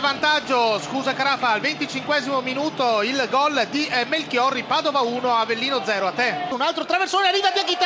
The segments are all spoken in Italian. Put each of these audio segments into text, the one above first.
vantaggio, scusa Carafa, al 25 minuto il gol di eh, Melchiorri, Padova 1, Avellino 0, a te. Un altro traversone, arriva Diachite,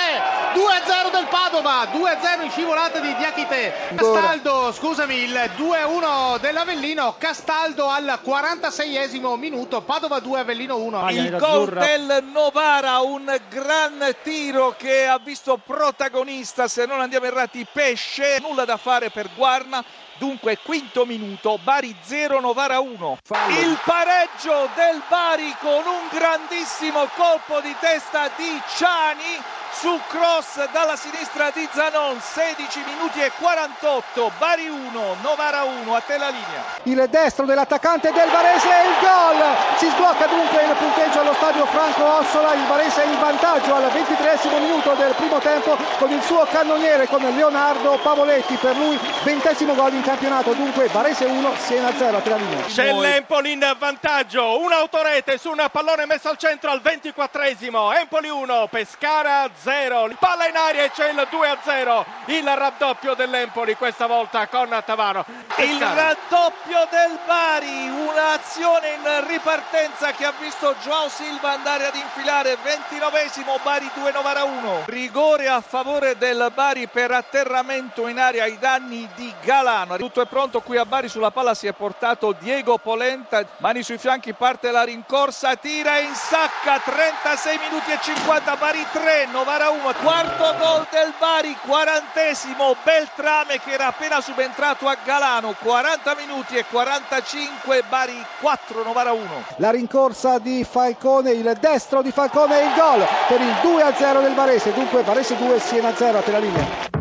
2-0 del Padova, 2-0 in scivolata di Diachite. Castaldo, scusami, il 2-1 dell'Avellino, Castaldo al 46 minuto, Padova 2, Avellino 1. Il gol del Novara, un gran tiro che ha visto protagonista, se non andiamo errati, Pesce, nulla da fare per Guarna. Dunque, quinto minuto, Bari 0, Novara 1. Il pareggio del Bari con un grandissimo colpo di testa di Ciani su cross dalla sinistra di Zanon, 16 minuti e 48, Bari 1, Novara 1, a te la linea. Il destro dell'attaccante del Varese il gol! Si sblocca dunque il punteggio allo stadio Franco Ossola, il Varese è in vantaggio al 23 minuto del primo tempo con il suo cannoniere con Leonardo Pavoletti, per lui ventesimo gol in campionato, dunque Varese 1, Siena 0 a linea. C'è l'Empoli in vantaggio, un'autorete su un pallone messo al centro al 24esimo, Empoli 1, Pescara 0. 0. Palla in aria e c'è il 2 a 0. Il raddoppio dell'Empoli questa volta con Tavano. Il raddoppio del Bari, un'azione in ripartenza che ha visto Joao Silva andare ad infilare 29esimo Bari 2 Novara 1. Rigore a favore del Bari per atterramento in aria ai danni di Galano. Tutto è pronto qui a Bari sulla palla si è portato Diego Polenta, mani sui fianchi parte la rincorsa, tira e insacca 36 minuti e 50 Bari 3 Novara Novara 1, quarto gol del Bari, quarantesimo Beltrame che era appena subentrato a Galano, 40 minuti e 45 Bari 4, Novara 1. La rincorsa di Falcone, il destro di Falcone e il gol per il 2 0 del Varese, dunque Varese 2, Siena 0 a te la linea.